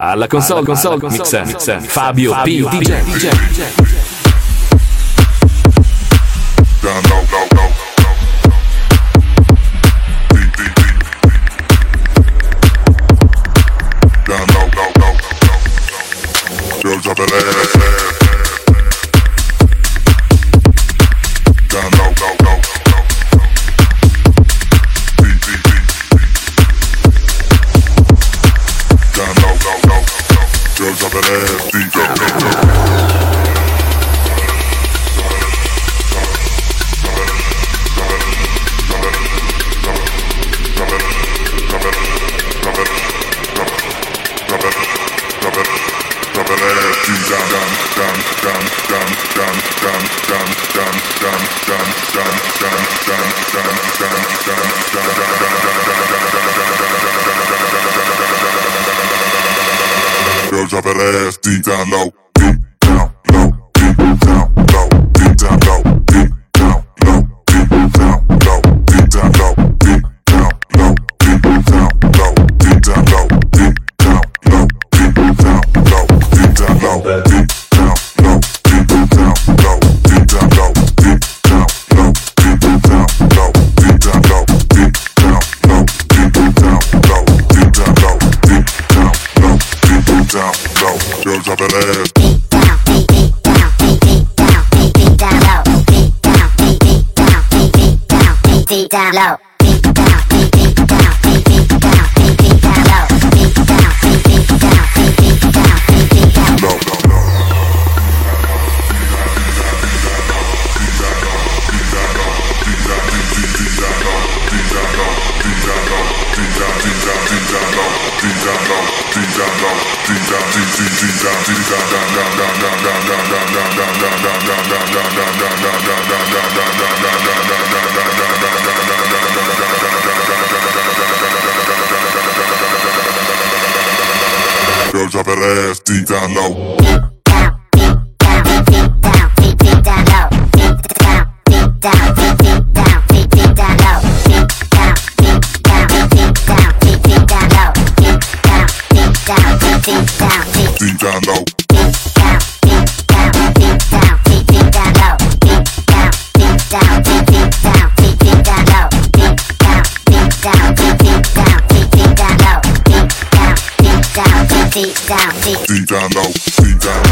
Alla console, alla, console, alla, console, mixer, console, mixer, Fabio, Fabio P. Fabio, DJ. DJ. DJ. DJ. down low. fica não. Down, down, down. deep down, deep, deep down low, deep down.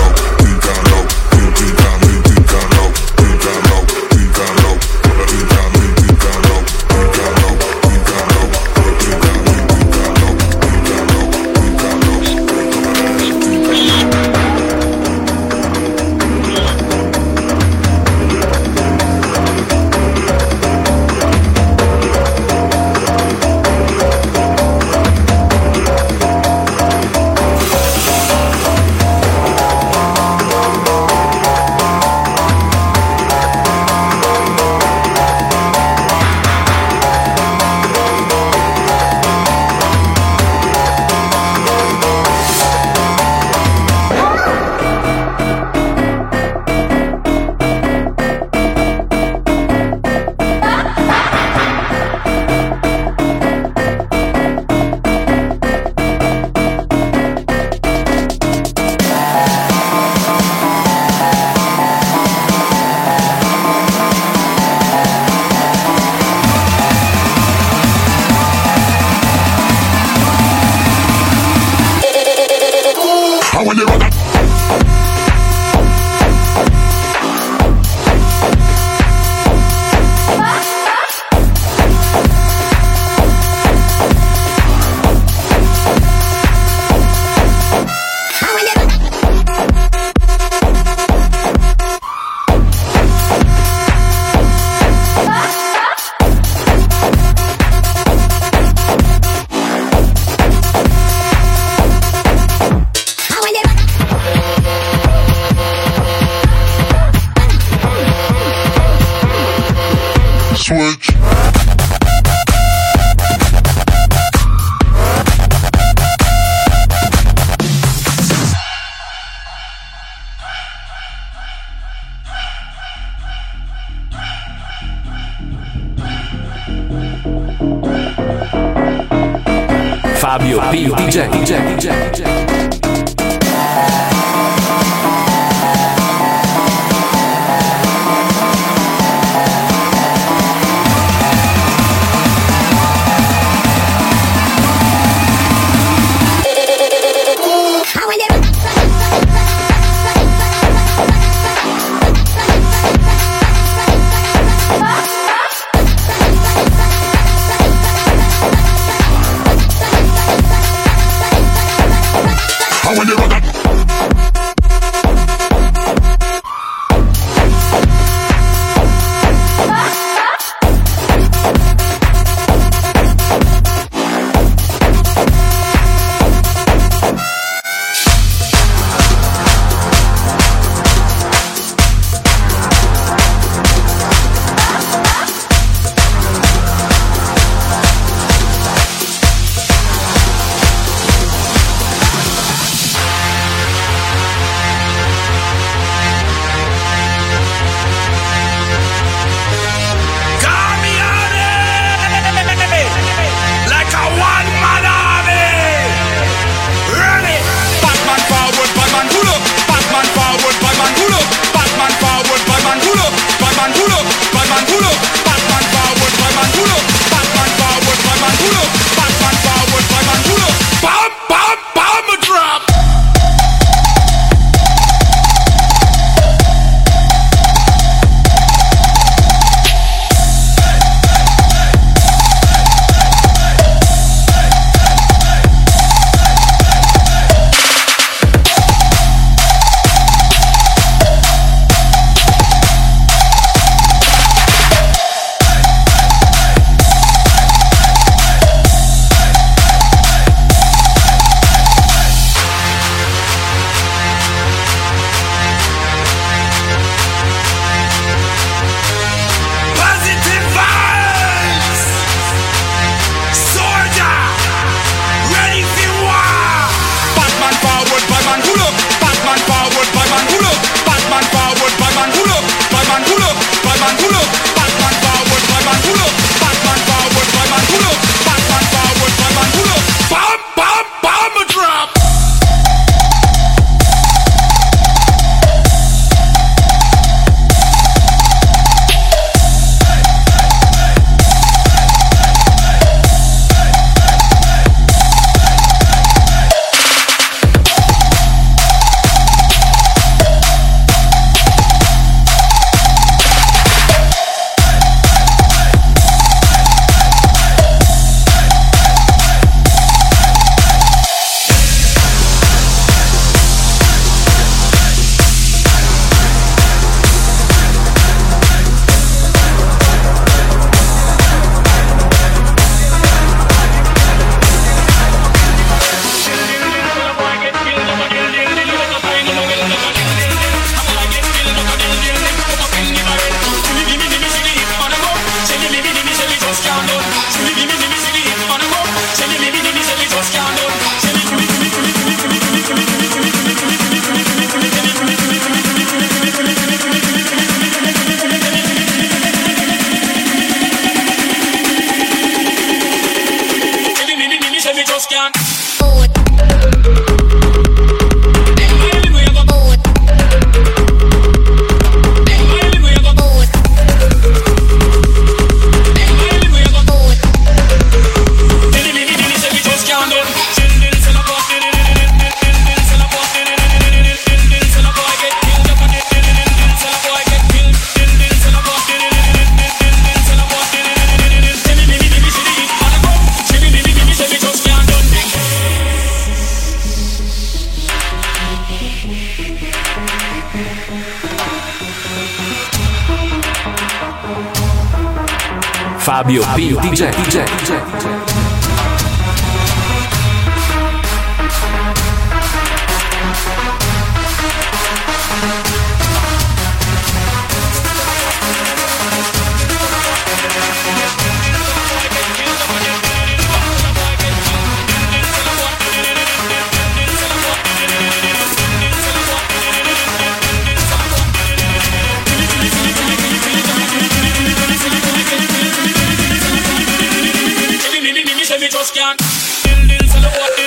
say me just can't. Dill dill, sell the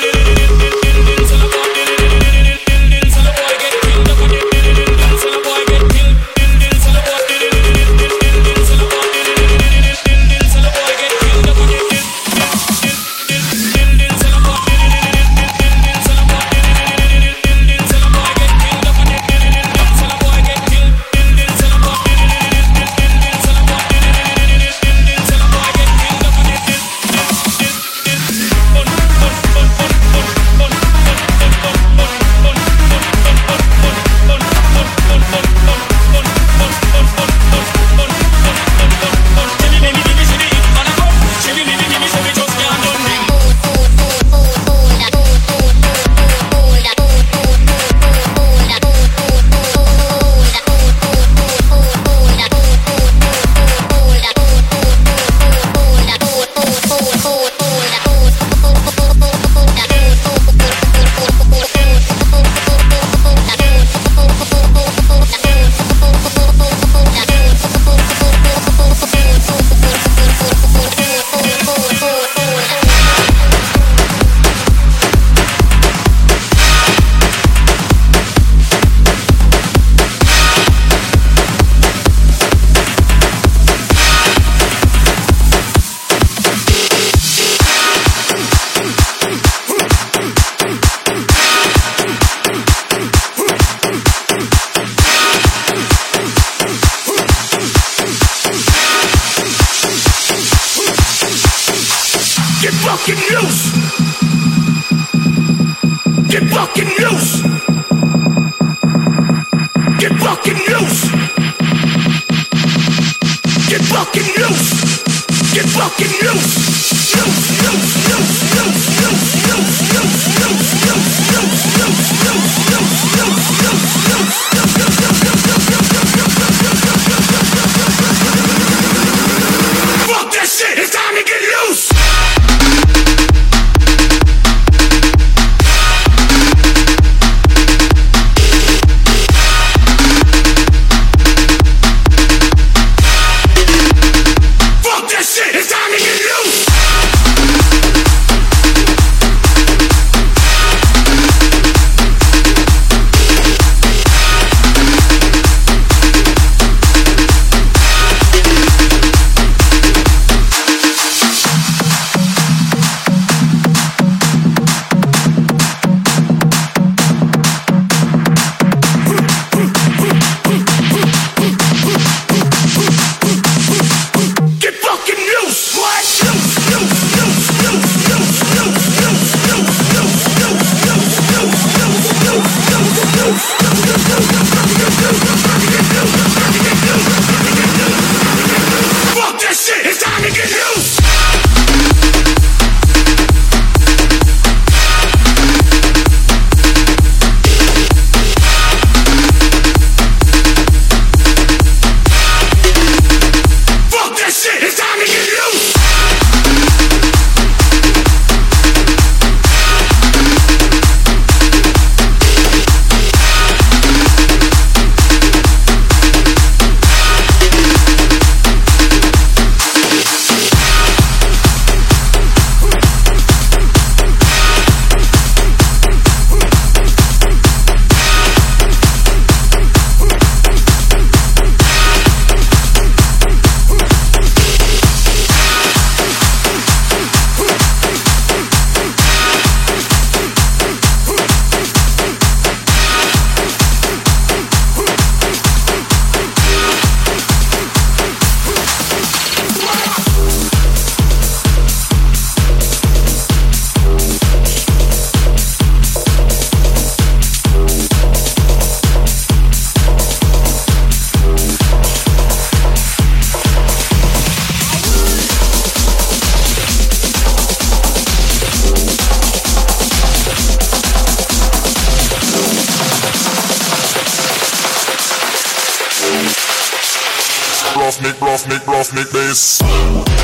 make this.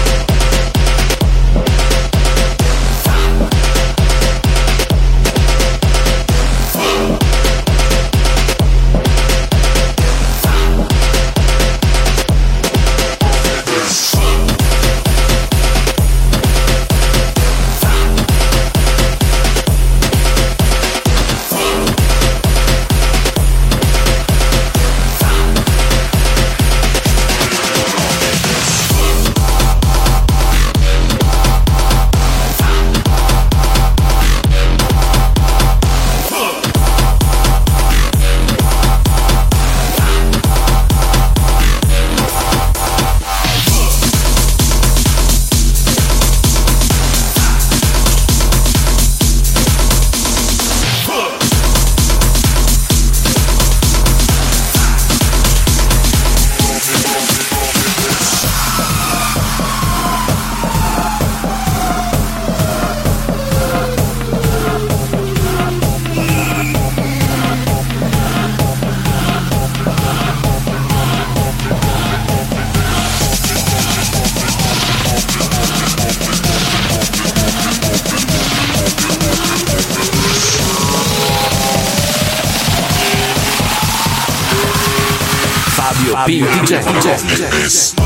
DJ, DJ, DJ, DJ.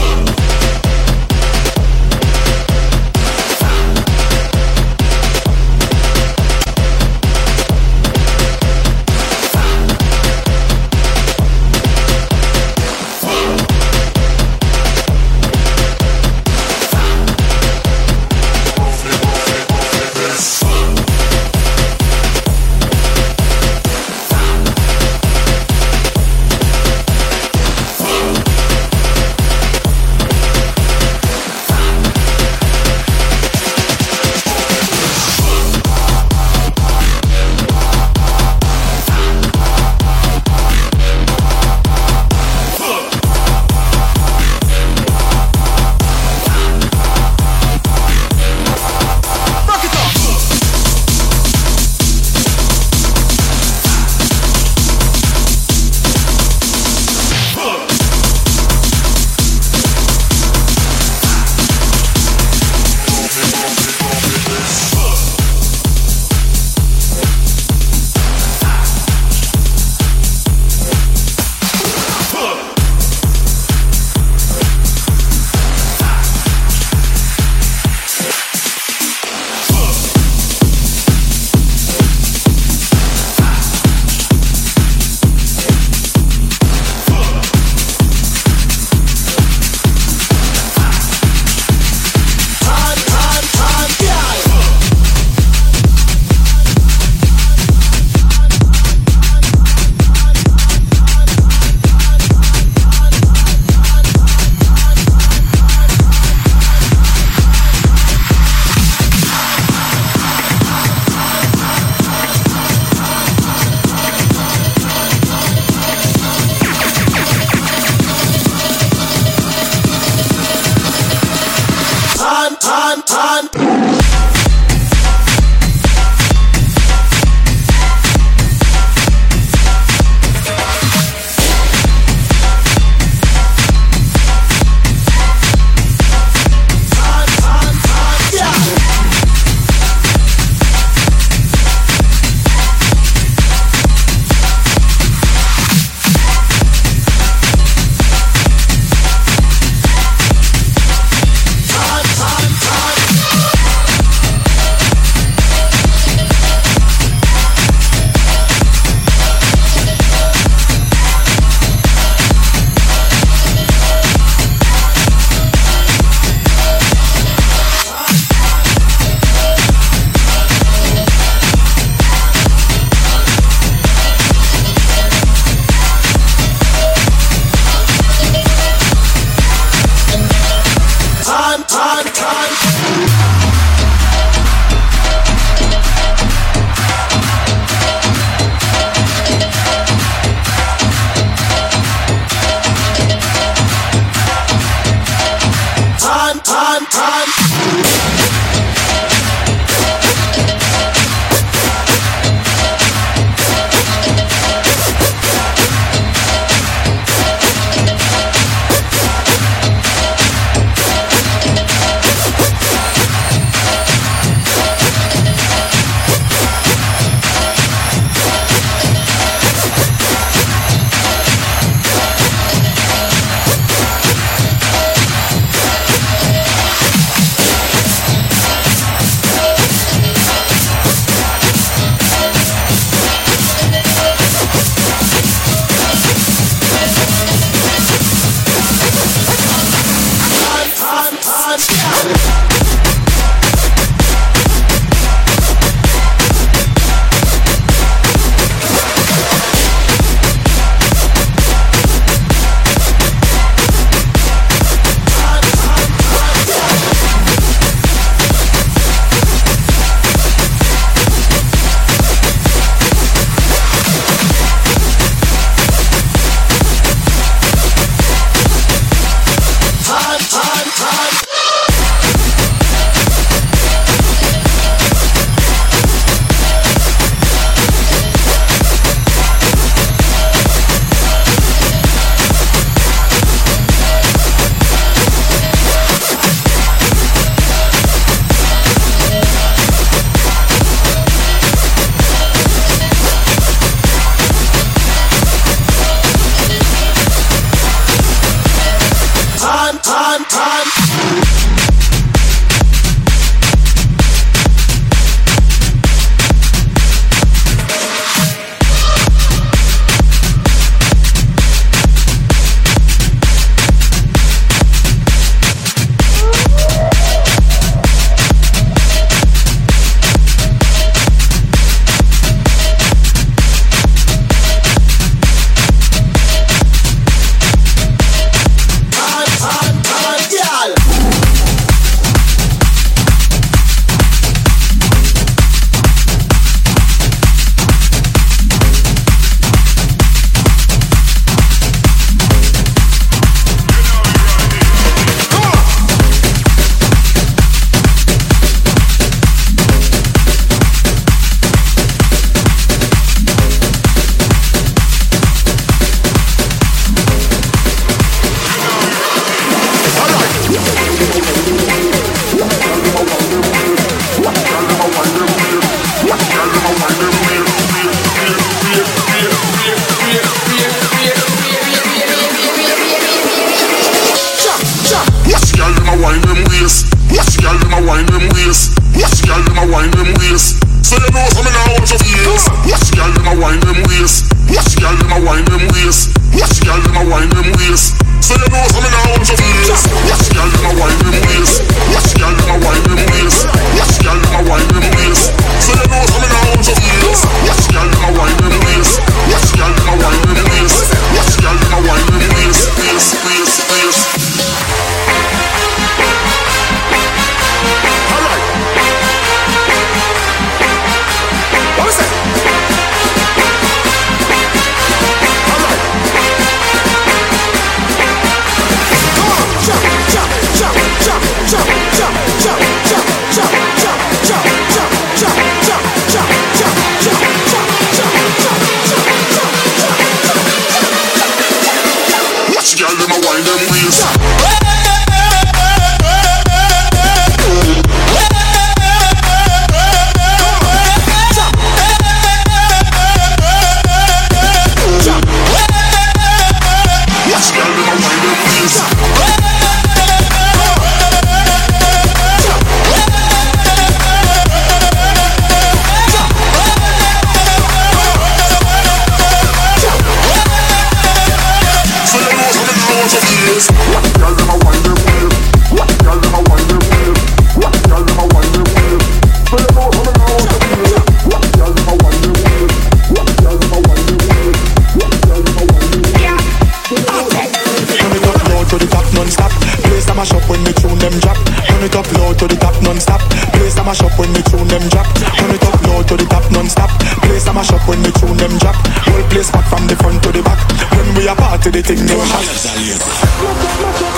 non-stop. Place a mash up when the tune them drop. Turn it up low to the top non-stop. Place a mash up when the tune them drop. Turn it up low to the top non-stop. Place a mash up when the tune them drop. Whole place back from the front to the back. When we a party the thing no hot.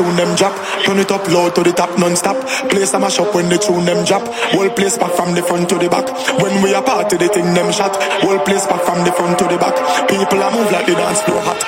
Tune them drop. Turn it up low to the top non-stop. Place a mash up when the tune them drop. Whole place back from the front to the back. When we a party, the thing them shot. Whole place back from the front to the back. People a move like the dance floor hot.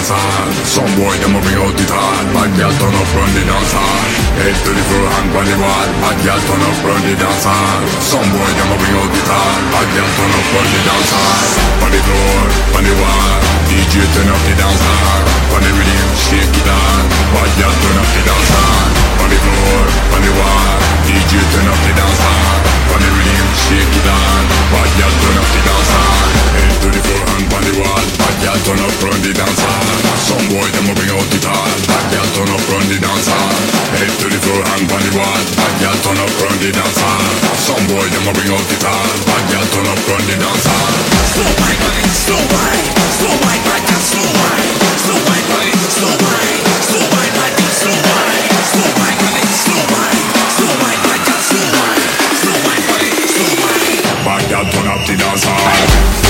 dansar Som boy, jag mår vid 80-tal Packhjältan och Brundy dansar Helt utifrån han Balival Packhjältan och Brundy dansar Som boy, jag mår vid 80-tal Packhjältan och Brundy dansar Bandidor, wall. DJ turn up the dansar Bandividim, shake it down turn up the dansar Bandidor, wall. DJ turn up the dansar Bandividim, shake it down turn up the dansar Helt utifrån on the wall Bad girl turn up from the dance hall Some boy them a bring out the tall Bad girl turn up from the dance hall Head to the floor hand on the wall Bad girl turn up from the dance hall Some boy them a bring out the tall Bad girl turn up from the dance hall Slow wine, wine, slow wine Slow wine, bad girl, slow wine Slow wine, wine, slow wine Slow wine, bad girl, slow wine Slow wine, wine, slow wine bad girl, turn up the dance hall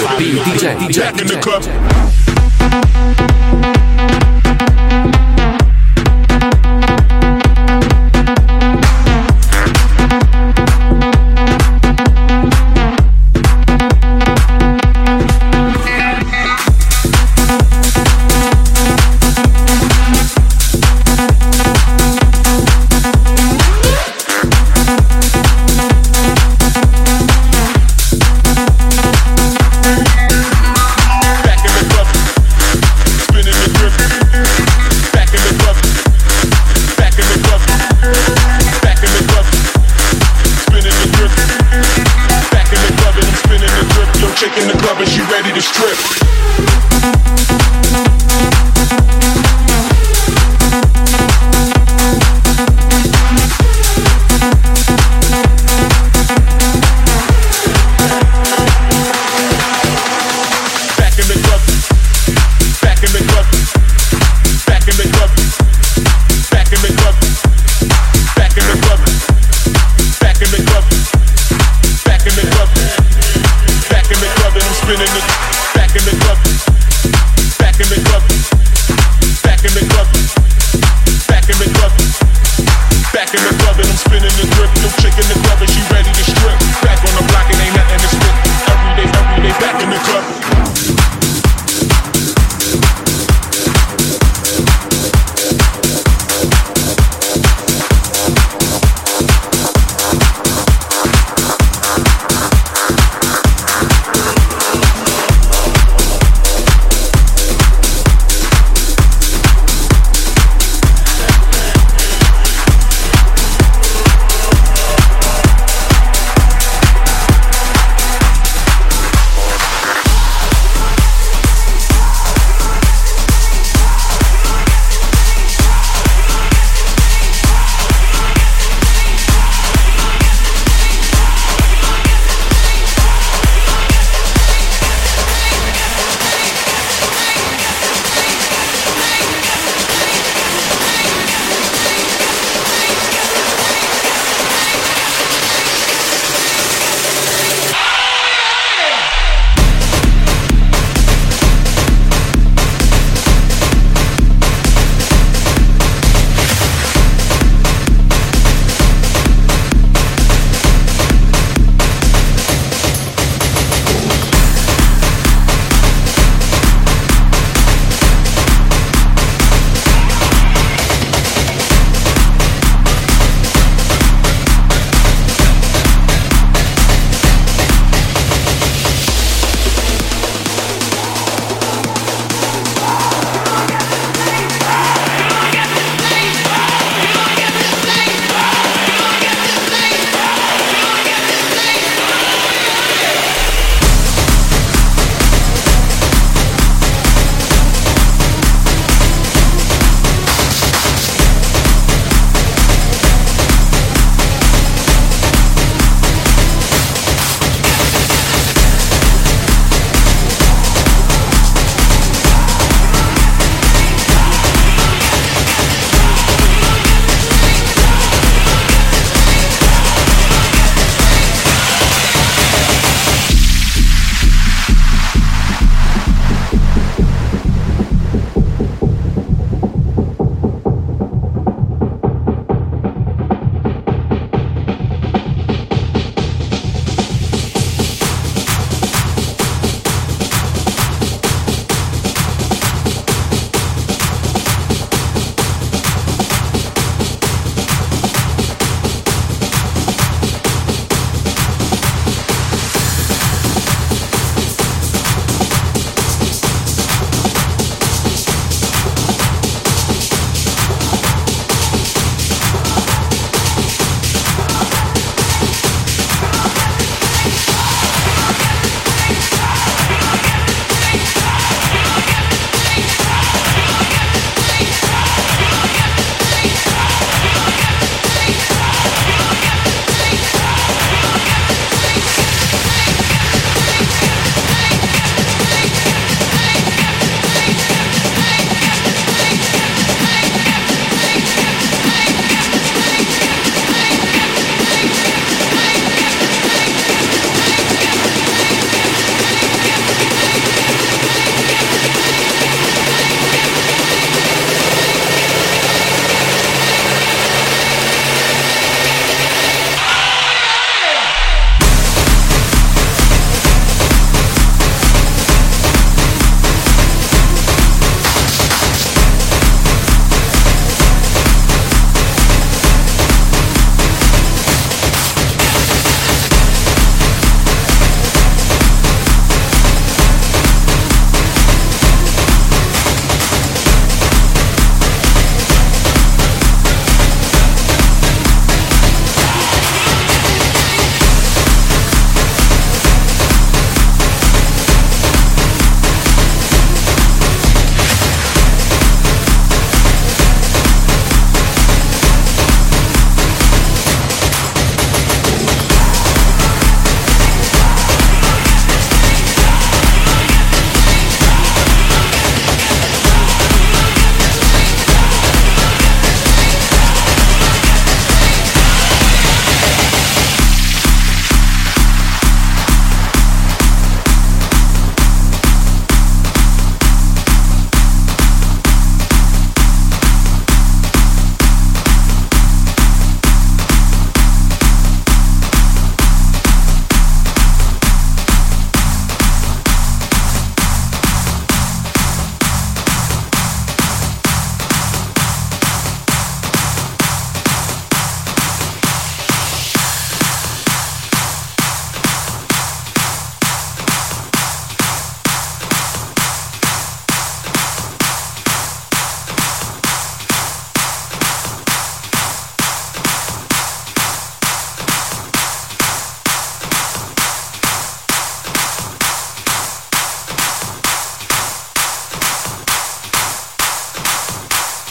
Fabio P. DJ, DJ, in DJ. club. Back